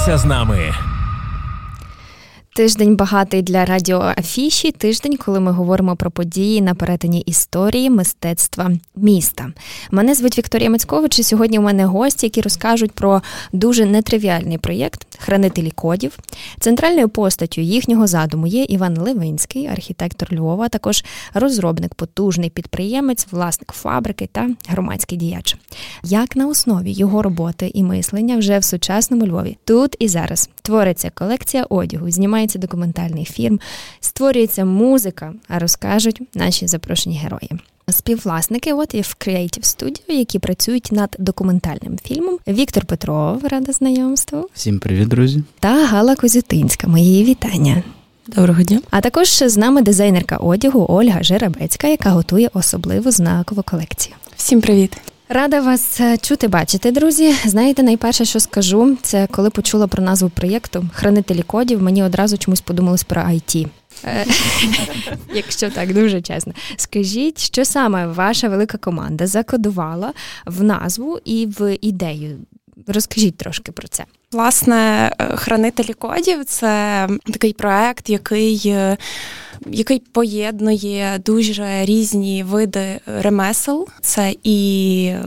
Залишайся з нами. Тиждень багатий для радіоафіші, тиждень, коли ми говоримо про події на перетині історії, мистецтва міста. Мене звуть Вікторія Мицькович, і Сьогодні у мене гості, які розкажуть про дуже нетривіальний проєкт Хранителі кодів. Центральною постаттю їхнього задуму є Іван Левинський, архітектор Львова, а також розробник, потужний підприємець, власник фабрики та громадський діяч. Як на основі його роботи і мислення вже в сучасному Львові тут і зараз твориться колекція одягу, знімається знімається документальний фільм, створюється музика, а розкажуть наші запрошені герої. Співвласники от є в Creative Studio, які працюють над документальним фільмом. Віктор Петров, рада знайомству. Всім привіт, друзі. Та Гала Козютинська. Мої вітання. Доброго дня. А також з нами дизайнерка одягу Ольга Жеребецька, яка готує особливу знакову колекцію. Всім привіт. Рада вас е, чути, бачити, друзі. Знаєте, найперше, що скажу, це коли почула про назву проєкту Хранителі кодів, мені одразу чомусь подумалось про IT. Е, якщо так дуже чесно, скажіть, що саме ваша велика команда закодувала в назву і в ідею? Розкажіть трошки про це. Власне, е, хранителі кодів це такий проект, який який поєднує дуже різні види ремесел. Це і е,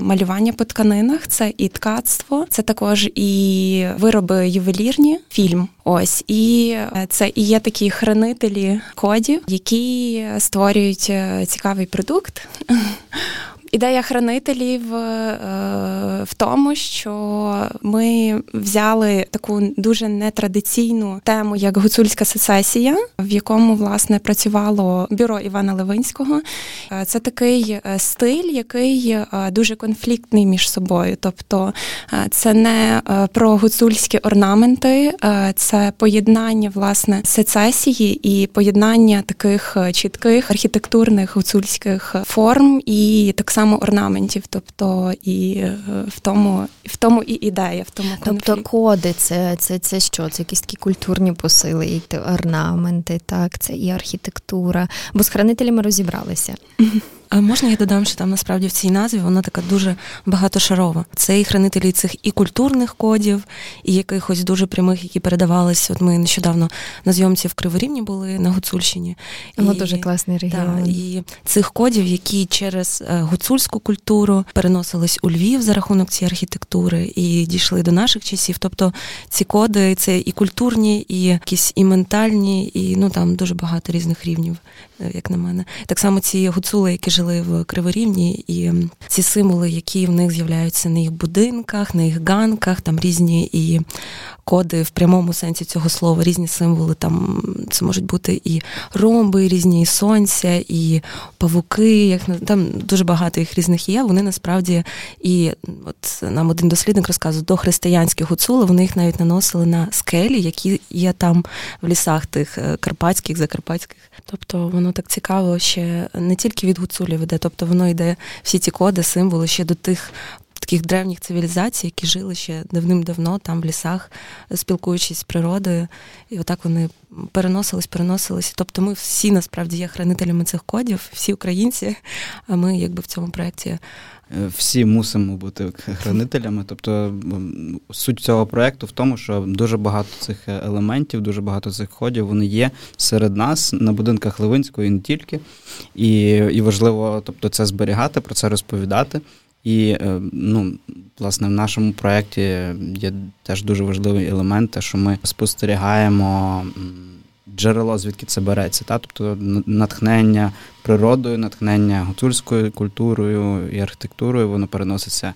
малювання по тканинах, це і ткацтво, це також і вироби ювелірні, фільм. Ось і е, це і є такі хранителі кодів, які створюють е, цікавий продукт. Ідея хранителів е, в тому, що ми взяли таку дуже нетрадиційну тему, як гуцульська сецесія, в якому власне працювало бюро Івана Левинського. Е, це такий е, стиль, який дуже конфліктний між собою. Тобто це не про гуцульські орнаменти, це поєднання власне сецесії і поєднання таких чітких архітектурних гуцульських форм і так само само орнаментів, тобто і е, в тому в тому і ідея, в тому конфлікт. Тобто коди, це це, це що? Це якісь такі культурні посили, і орнаменти, так, це і архітектура. Бо з хранителями розібралися. Можна я додам, що там насправді в цій назві вона така дуже багатошарова. Це і хранителі цих і культурних кодів, і якихось дуже прямих, які передавалися. От ми нещодавно на зйомці в Криворівні були на Гуцульщині. Воно дуже класний регіон. Та, і цих кодів, які через е, гуцульську культуру переносились у Львів за рахунок цієї архітектури і дійшли до наших часів. Тобто ці коди це і культурні, і якісь і ментальні, і ну там дуже багато різних рівнів, е, як на мене. Так само ці гуцули, які жили в Криворівні, і ці символи, які в них з'являються на їх будинках, на їх ганках, там різні і коди в прямому сенсі цього слова, різні символи. Там це можуть бути і ромби, і різні і сонця, і павуки. Як там дуже багато їх різних є. Вони насправді і от нам один дослідник розказує, до християнських гуцули вони їх навіть наносили на скелі, які є там в лісах тих е, карпатських, закарпатських. Тобто воно так цікаво ще не тільки від гуцулів іде, тобто воно йде всі ці коди, символи ще до тих таких древніх цивілізацій, які жили ще давним-давно там в лісах, спілкуючись з природою, і отак вони переносились, переносились. Тобто, ми всі насправді є хранителями цих кодів, всі українці. А ми, якби в цьому проєкті. Е, всі мусимо бути хранителями. Тобто суть цього проєкту в тому, що дуже багато цих елементів, дуже багато цих ходів вони є серед нас на будинках Левинського і не тільки. І і важливо тобто, це зберігати, про це розповідати. І е, ну, власне в нашому проєкті є теж дуже важливий елемент, те, що ми спостерігаємо джерело, звідки це береться. Та? Тобто натхнення природою, натхнення гуцульською культурою і архітектурою, воно переноситься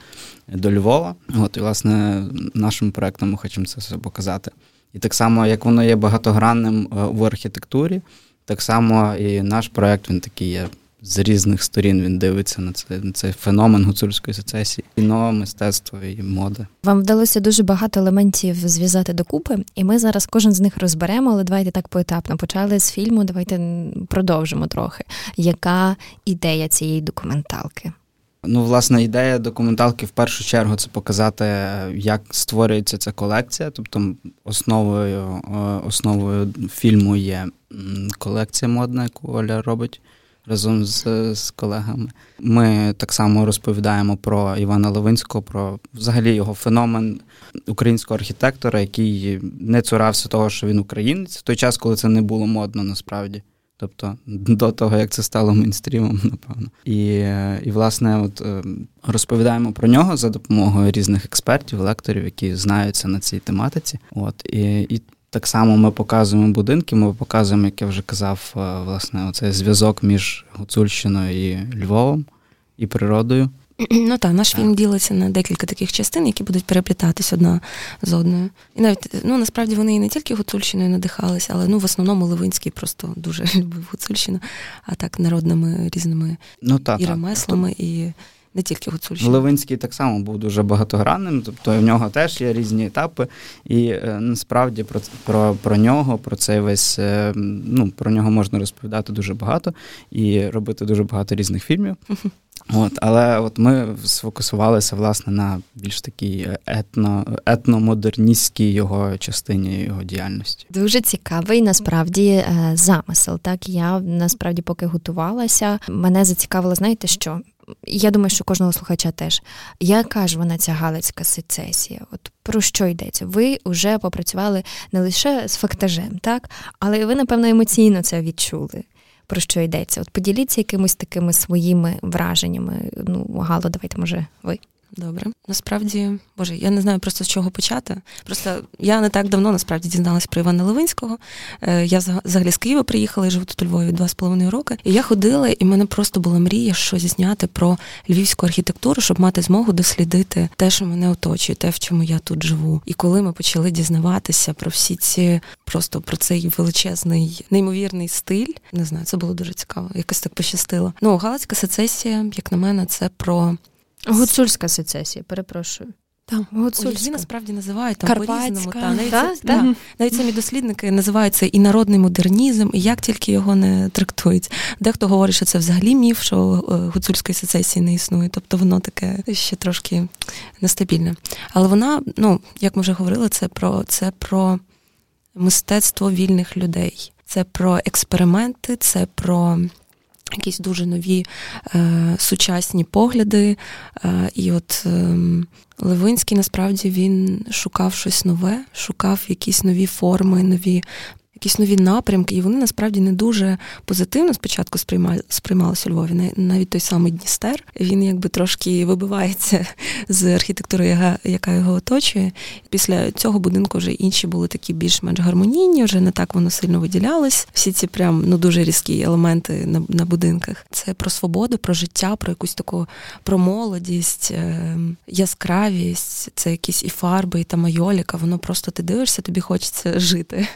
до Львова. От, і, власне, нашим проєктом ми хочемо це все показати. І так само, як воно є багатогранним е, в архітектурі, так само і наш проєкт він такий є з різних сторін він дивиться на це на цей феномен гуцульської сецесії, кіно, мистецтво і моди. Вам вдалося дуже багато елементів зв'язати докупи, і ми зараз кожен з них розберемо, але давайте так поетапно. Почали з фільму. Давайте продовжимо трохи. Яка ідея цієї документалки? Ну, власне, ідея документалки в першу чергу це показати, як створюється ця колекція. Тобто, основою е, основою фільму є колекція модна, яку Оля робить разом з, з колегами. Ми так само розповідаємо про Івана Левинського, про взагалі його феномен українського архітектора, який не цурався того, що він українець в той час, коли це не було модно насправді. Тобто до того, як це стало мейнстрімом, напевно. І, і власне, от е, розповідаємо про нього за допомогою різних експертів, лекторів, які знаються на цій тематиці. От і, і так само ми показуємо будинки, ми показуємо, як я вже казав, е, власне, оцей зв'язок між Гуцульщиною і Львовом і природою. Ну так, наш фільм ділиться на декілька таких частин, які будуть переплітатись одна з одною. І навіть ну насправді вони і не тільки Гуцульщиною надихалися, але ну в основному Левинський просто дуже любив Гуцульщину, а так народними різними ну, та, і ремеслами, і не тільки Гуцульщина. Левинський так само був дуже багатогранним, тобто в нього теж є різні етапи, і е, насправді про про, про нього, про цей весь е, ну про нього можна розповідати дуже багато і робити дуже багато різних фільмів. От, Але от ми сфокусувалися власне на більш такій етно, етномодерністській його частині його діяльності. Дуже цікавий насправді е, замисел. Так я насправді поки готувалася. Мене зацікавило, знаєте що? Я думаю, що кожного слухача теж. Яка ж вона ця Галицька сецесія? От про що йдеться? Ви вже попрацювали не лише з фактажем, так, але ви, напевно, емоційно це відчули про що йдеться. От поділіться якимись такими своїми враженнями. Ну, Гало, давайте, може, ви. Добре, насправді, боже, я не знаю просто з чого почати. Просто я не так давно насправді дізналась про Івана Левинського. Е, я взагалі з Києва приїхала і живу тут у Львові два з половиною роки. І я ходила, і в мене просто була мрія щось зняти про львівську архітектуру, щоб мати змогу дослідити те, що мене оточує, те, в чому я тут живу. І коли ми почали дізнаватися про всі ці, просто про цей величезний, неймовірний стиль, не знаю, це було дуже цікаво. Якось так пощастило. Ну, Галицька сецесія, як на мене, це про. Гуцульська сецесія, перепрошую. Так, Гуцульська. насправді називають там по-різному. Та, навіть, та, та. навіть самі дослідники називають це і народний модернізм, і як тільки його не трактують. Дехто говорить, що це взагалі міф, що е, гуцульської сецесії не існує, тобто воно таке ще трошки нестабільне. Але вона, ну як ми вже говорили, це про це про мистецтво вільних людей, це про експерименти, це про якісь дуже нові е, сучасні погляди. Е, і от е, Левинський насправді він шукав щось нове, шукав якісь нові форми, нові якісь нові напрямки, і вони насправді не дуже позитивно спочатку сприймали, сприймалися у Львові. Навіть той самий Дністер, він якби трошки вибивається з архітектури, яка, його оточує. Після цього будинку вже інші були такі більш-менш гармонійні, вже не так воно сильно виділялось. Всі ці прям ну дуже різкі елементи на на будинках. Це про свободу, про життя, про якусь таку про молодість, е, яскравість, це якісь і фарби, і та майоліка. Воно просто ти дивишся, тобі хочеться жити.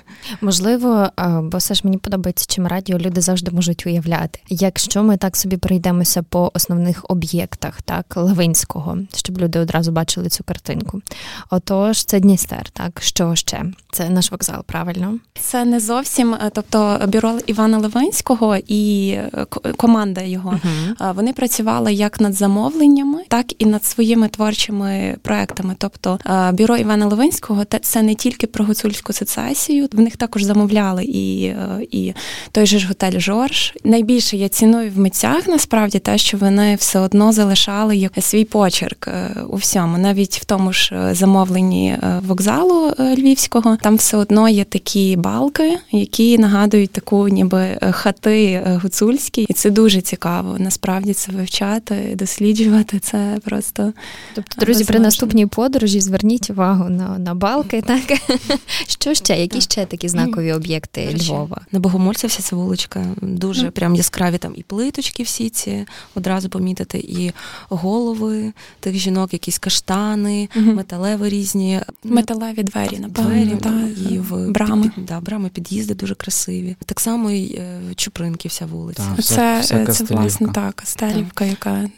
Можливо важливо, бо все ж мені подобається, чим радіо люди завжди можуть уявляти. Якщо ми так собі пройдемося по основних об'єктах, так Лавинського, щоб люди одразу бачили цю картинку. Отож, це Дністер, так що ще? Це наш вокзал, правильно? Це не зовсім, е, тобто бюро Івана Левинського і е, команда його uh-huh. вони працювали як над замовленнями, так і над своїми творчими проектами. Тобто бюро Івана Левинського це не тільки про гуцульську сецесію, в них також замовлення замовляли і е, і той же ж готель Жорж. Найбільше я ціную в митцях насправді те, що вони все одно залишали свій почерк е, у всьому, навіть в тому ж е, замовленні вокзалу львівського, там все одно є такі балки, які нагадують таку, ніби хати гуцульські, і це дуже цікаво. Насправді це вивчати, досліджувати. Це просто тобто, друзі, при наступній подорожі зверніть увагу на на балки. Так що ще? Які ще такі знакові? Знакові об'єкти Речі. Львова. На Богомольця вся ця вуличка дуже mm. прям яскраві там і плиточки всі ці одразу помітити, і голови тих жінок, якісь каштани, mm-hmm. металеві різні. Металеві двері, напевно. Двері, да, і в брами. Під, да, брами, під'їзди дуже красиві. Так само і Чупринки, вся вулиця. Так, це, вся, вся це власне так, Кастелівка, яка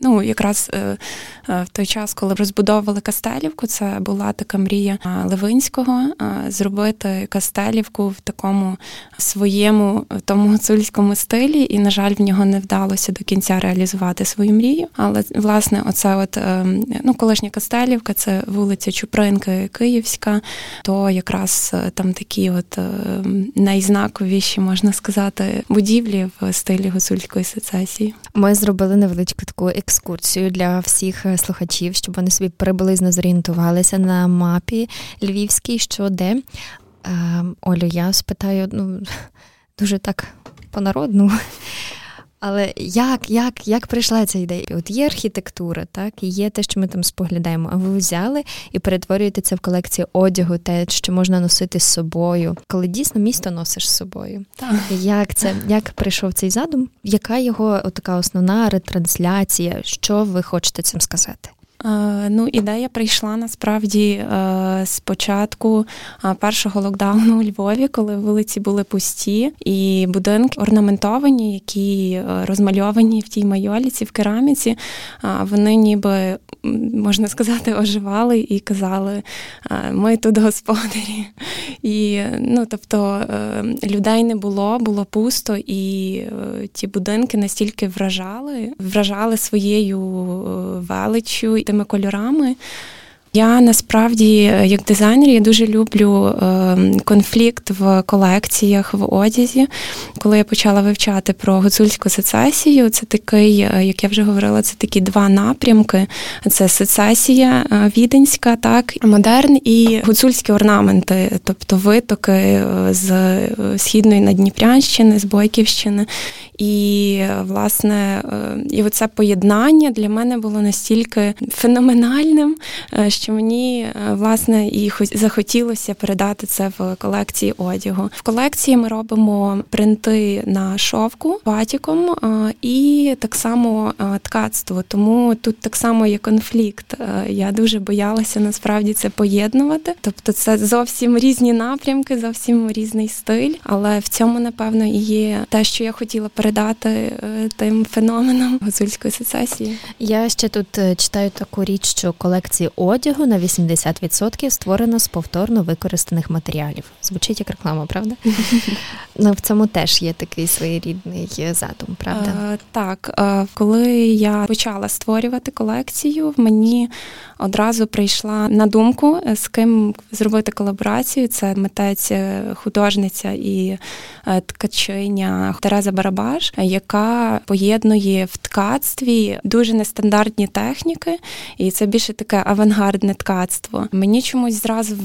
Ну, якраз е, е, в той час, коли розбудовували Кастелівку, це була така мрія Левинського зробити Кастелівку в такому своєму тому гуцульському стилі, і, на жаль, в нього не вдалося до кінця реалізувати свою мрію. Але власне, оце от ну, колишня Кастелівка, це вулиця Чупринки Київська, то якраз там такі от найзнаковіші, можна сказати, будівлі в стилі гуцульської сецесії. Ми зробили невеличку таку екскурсію для всіх е, слухачів, щоб вони собі приблизно зорієнтувалися на мапі львівській, що де. Ем, Олю, я спитаю ну, дуже так по-народну. Але як як, як прийшла ця ідея? От є архітектура, так, і є те, що ми там споглядаємо, а ви взяли і перетворюєте це в колекцію одягу, те, що можна носити з собою, коли дійсно місто носиш з собою. Так. Як це як прийшов цей задум? Яка його така основна ретрансляція? Що ви хочете цим сказати? Е, ну, ідея прийшла насправді е, з початку е, першого локдауну у Львові, коли вулиці були пусті, і будинки орнаментовані, які розмальовані в тій майоліці, в кераміці, вони ніби можна сказати, оживали і казали, ми тут господарі. І ну, тобто людей не було, було пусто, і ті будинки настільки вражали, вражали своєю величчю тими кольорами. Я насправді, як дизайнер, я дуже люблю е, конфлікт в колекціях в одязі. Коли я почала вивчати про гуцульську сецесію, це такий, е, як я вже говорила, це такі два напрямки: це сецесія е, віденська, так модерн і гуцульські орнаменти, тобто витоки з східної Надніпрянщини, з Бойківщини. І власне, і оце поєднання для мене було настільки феноменальним, що що мені е, власне і захотілося передати це в колекції одягу. В колекції ми робимо принти на шовку батіком е, і так само е, ткацтво. Тому тут так само є конфлікт. Я дуже боялася насправді це поєднувати. Тобто, це зовсім різні напрямки, зовсім різний стиль. Але в цьому напевно і є те, що я хотіла передати тим феноменам гуцульської сецесії. Я ще тут читаю таку річ, що колекції одягу на 80% створено з повторно використаних матеріалів. Звучить як реклама, правда? Ну в цьому теж є такий своєрідний задум, правда? Е, так, е, коли я почала створювати колекцію, мені одразу прийшла на думку, е, з ким зробити колаборацію. Це митець, художниця і ткачиня Тереза Барабаш, яка поєднує в ткацтві дуже нестандартні техніки, і це більше таке авангардне ткацтво. Мені чомусь зразу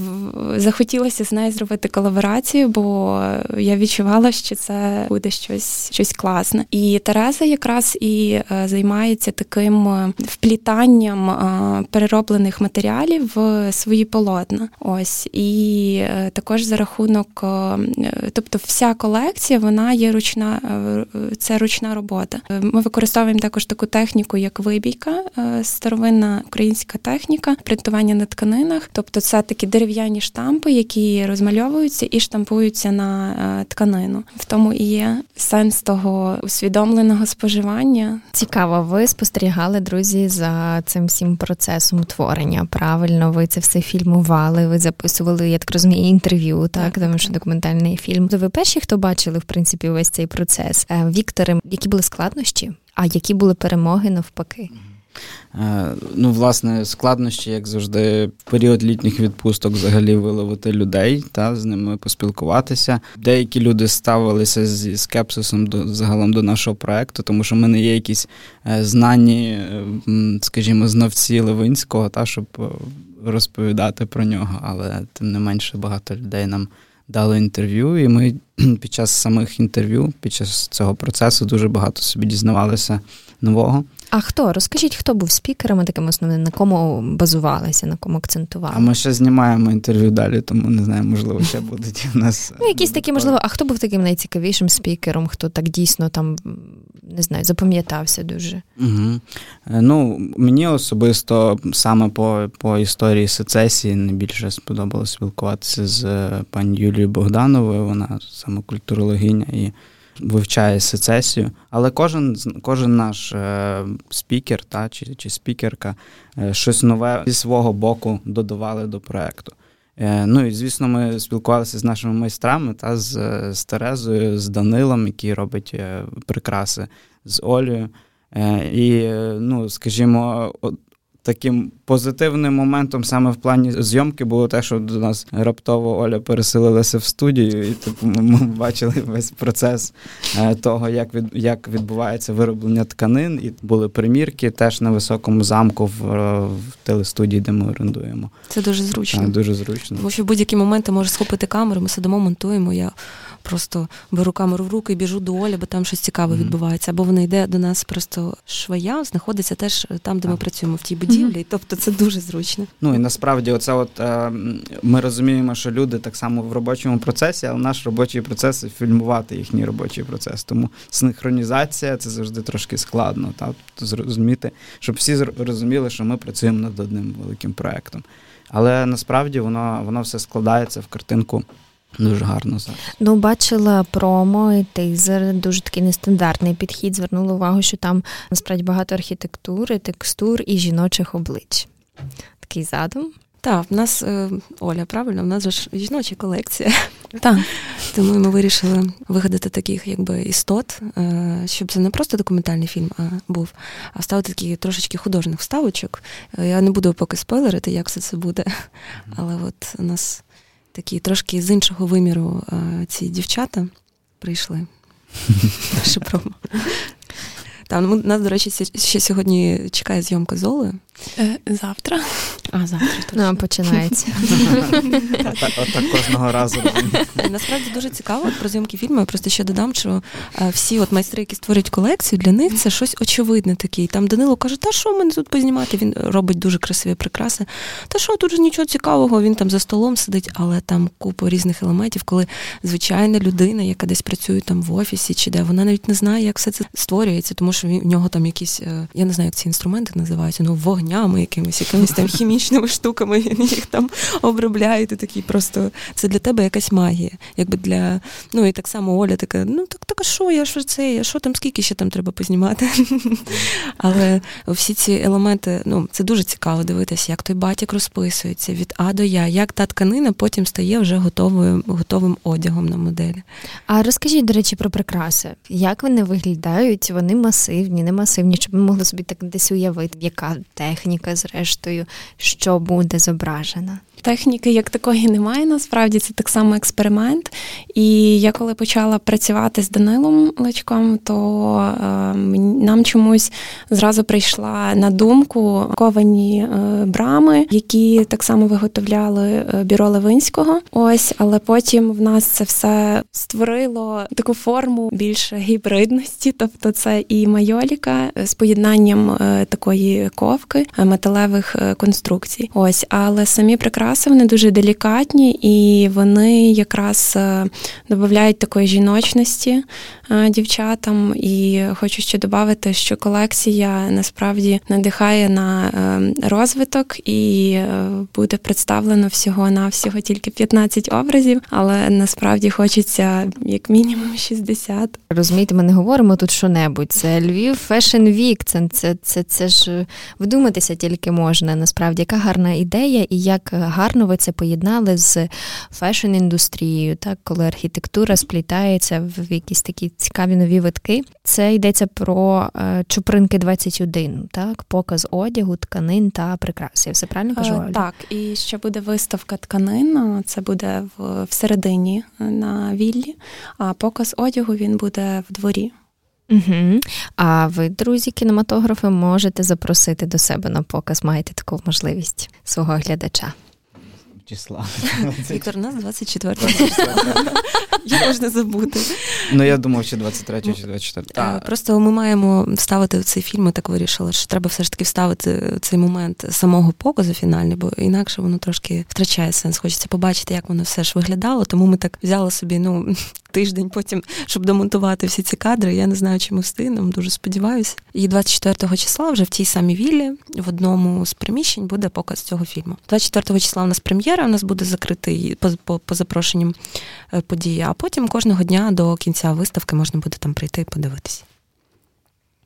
захотілося з нею зробити колаборацію, бо я відчувала, що це буде щось щось класне. І Тереза якраз і е, займається таким е, вплітанням е, перероблених матеріалів в свої полотна. Ось і також за рахунок, тобто вся колекція, вона є ручна, це ручна робота. Ми використовуємо також таку техніку, як вибійка, старовинна українська техніка, принтування на тканинах. Тобто, це такі дерев'яні штампи, які розмальовуються і штампуються на тканину. В тому і є сенс того усвідомленого споживання. Цікаво, ви спостерігали, друзі, за цим всім процесом творення. Правильно, ви це все фільмували, ви записували, я так розумію, інтерв'ю, так, так тому що документальний фільм. То ви перші, хто бачили в принципі весь цей процес? Е, Вікторе, які були складнощі, а які були перемоги навпаки? Е, ну, власне, складнощі, як завжди, в період літніх відпусток взагалі виловити людей та з ними поспілкуватися. Деякі люди ставилися зі скепсисом до загалом до нашого проекту, тому що в мене є якісь е, знані, е, скажімо, знавці Левинського, та щоб розповідати про нього. Але тим не менше багато людей нам дали інтерв'ю, і ми під час самих інтерв'ю, під час цього процесу дуже багато собі дізнавалися нового. А хто? Розкажіть, хто був спікерами таким основним, на кому базувалися, на кому акцентували? А ми ще знімаємо інтерв'ю далі, тому не знаю, можливо, ще будуть у нас. Ну, якісь такі, можливо, а хто був таким найцікавішим спікером, хто так дійсно там не знаю, запам'ятався дуже? Угу. Ну, мені особисто саме по по історії сецесії найбільше сподобалося спілкуватися з е, пані Юлією Богдановою. Вона саме культурологиня і вивчає сецесію, але кожен кожен наш е, спікер та, чи чи спікерка е, щось нове зі свого боку додавали до проєкту. Е, ну і звісно, ми спілкувалися з нашими майстрами та з, з Терезою, з Данилом, який робить е, прикраси, з Олею. Е, і, ну, скажімо, таким позитивним моментом саме в плані зйомки було те, що до нас раптово Оля переселилася в студію, і типу, ми бачили весь процес е, того, як від як відбувається вироблення тканин, і були примірки теж на високому замку в, в телестудії, де ми орендуємо. Це дуже зручно. Так, дуже зручно. Тому що в будь-які моменти можеш схопити камеру, ми сидимо, монтуємо. Я просто беру камеру в руки і біжу до Олі, бо там щось цікаве mm-hmm. відбувається. Або вона йде до нас просто швая, знаходиться теж там, де ми працюємо, в тій будівлі. Mm-hmm. Тобто це дуже зручно. Ну і насправді, оце от е, ми розуміємо, що люди так само в робочому процесі, але наш робочий процес фільмувати їхній робочий процес. Тому синхронізація це завжди трошки складно. Так? Зрозуміти, щоб всі розуміли, що ми працюємо над одним великим проектом. Але насправді воно воно все складається в картинку Дуже гарно зараз. Ну, бачила промо і тизер, дуже такий нестандартний підхід. Звернула увагу, що там насправді багато архітектури, текстур і жіночих облич. Такий задум. Так, в нас е, Оля, правильно, в нас ж жіноча колекція. Так. Тому ми вирішили вигадати таких якби істот, е, щоб це не просто документальний фільм а був, а вставити такі трошечки художніх вставочок. Е, я не буду поки спойлерити, як все це буде. Але от у нас такі трошки з іншого виміру ці дівчата прийшли. Наше промо. Там ну, нас, до речі, ще сьогодні чекає зйомка Золи. Е, завтра. А, завтра Ну, починається. Отак кожного разу. Насправді дуже цікаво про зйомки фільму. Я просто ще додам, що е, всі от майстри, які створюють колекцію, для них це щось очевидне таке. Там Данило каже, та що мене тут познімати? Він робить дуже красиві прикраси. Та що тут ж нічого цікавого, він там за столом сидить, але там купа різних елементів, коли звичайна людина, яка десь працює там в офісі чи де, вона навіть не знає, як все це створюється, тому що в нього там якісь, е, я не знаю, як ці інструменти називаються, ну вогнями, якимись якимись там хімічними штуками, їх там обробляє. Ти такий просто це для тебе якась магія. Якби для ну і так само Оля така, ну так так а що, я що це, я що там, скільки ще там треба познімати? Але всі ці елементи, ну це дуже цікаво дивитися, як той батік розписується від А до Я, як та тканина потім стає вже готовою, готовим одягом на моделі. А розкажіть, до речі, про прикраси. Як вони виглядають? Вони масивні, не масивні, щоб ми могли собі так десь уявити, яка техніка, зрештою, що буде зображена. Техніки як такої немає, насправді це так само експеримент. І я коли почала працювати з Данилом Личком, то е, нам чомусь зразу прийшла на думку ковані е, брами, які так само виготовляли е, бюро Левинського. Ось, але потім в нас це все створило таку форму більше гібридності, тобто це і майоліка з поєднанням е, такої ковки е, металевих е, конструкцій. Ось, але самі прикраси прикраси, вони дуже делікатні і вони якраз е, додають такої жіночності е, дівчатам. І хочу ще додати, що колекція насправді надихає на е, розвиток і буде представлено всього на всього тільки 15 образів, але насправді хочеться як мінімум 60. Розумієте, ми не говоримо тут що-небудь. Це Львів Fashion Week, це, це, це, це ж вдуматися тільки можна. Насправді, яка гарна ідея і як гарно гарно ви це поєднали з фешн-індустрією, так коли архітектура сплітається в якісь такі цікаві нові витки. Це йдеться про е, Чупринки 21, так, показ одягу, тканин та прикрас. Я все правильно кажу? Оля? Так, і ще буде виставка тканин. Це буде в всередині е, на віллі, а показ одягу він буде в дворі. Угу. А ви, друзі, кінематографи, можете запросити до себе на показ, маєте таку можливість свого глядача числа. Віктор, у нас 24 числа. Я можна забути? Ну, я думав, чи 23 чи 24. Е, просто ми маємо вставити в цей фільм, ми так вирішили, що треба все ж таки вставити цей момент самого показу фінальний, бо інакше воно трошки втрачає сенс. Хочеться побачити, як воно все ж виглядало. Тому ми так взяли собі, ну, тиждень потім, щоб домонтувати всі ці кадри. Я не знаю, чи ми встигнемо, дуже сподіваюся. І 24 числа вже в тій самій віллі в одному з приміщень буде показ цього фільму. 24 числа у нас прем'єра, у нас буде закритий по, по, запрошенням е, події, а потім кожного дня до кінця виставки можна буде там прийти і подивитися.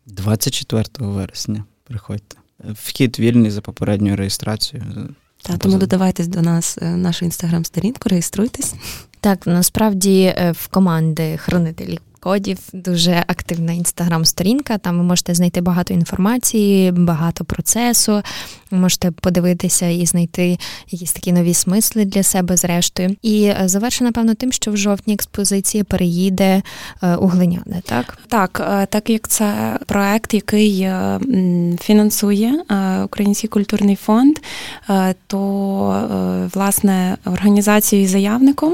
24 вересня. Приходьте. Вхід вільний за попередньою реєстрацією. Та, тому додавайтесь до нас е, нашу інстаграм-сторінку, реєструйтесь. Так, насправді е, в команди хранителі кодів дуже активна інстаграм-сторінка. Там ви можете знайти багато інформації, багато процесу. Можете подивитися і знайти якісь такі нові смисли для себе, зрештою. І е, завершу, напевно, тим, що в жовтні експозиція переїде е, у глиняне, так? Так, е, так як це проект, який фінансує Український культурний фонд, то власне організацією заявником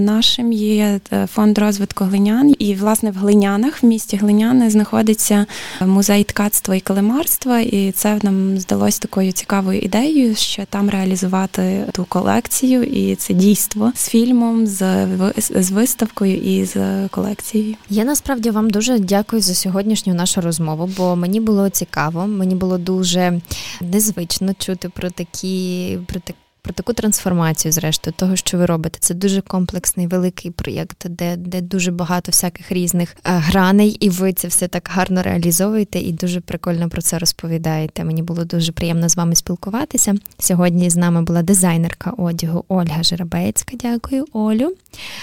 нашим є фонд розвитку глинян. І власне в глинянах в місті Глиняни знаходиться музей ткацтва і калимарства, і це нам здалось такою цікавою ідеєю, що там реалізувати ту колекцію і це дійство з фільмом, з з виставкою і з колекцією. Я насправді вам дуже дякую за сьогоднішню нашу розмову, бо мені було цікаво, мені було дуже незвично чути про такі про такі про таку трансформацію, зрештою, того, що ви робите. Це дуже комплексний великий проєкт, де де дуже багато всяких різних е, граней, і ви це все так гарно реалізовуєте і дуже прикольно про це розповідаєте. Мені було дуже приємно з вами спілкуватися. Сьогодні з нами була дизайнерка одягу Ольга Жеребецька. Дякую, Олю.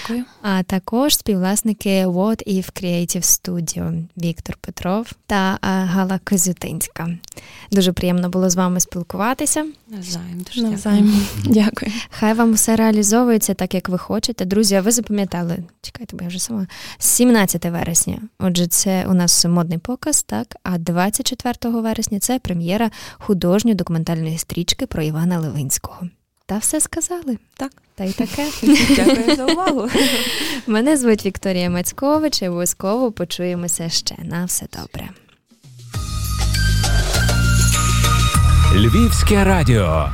Дякую. А також співвласники What If Creative Studio Віктор Петров та е, Гала Козютинська. Дуже приємно було з вами спілкуватися. Навзаєм, дуже Навзаєм. Дякую. Хай вам все реалізовується так, як ви хочете. Друзі, а ви запам'ятали? Чекайте, бо я вже сама 17 вересня. Отже, це у нас модний показ, так. А 24 вересня це прем'єра художньо-документальної стрічки про Івана Левинського. Та все сказали. Так. Та й таке. Дякую за увагу. Мене звуть Вікторія Мацькович і обов'язково почуємося ще. На все добре. Львівське радіо.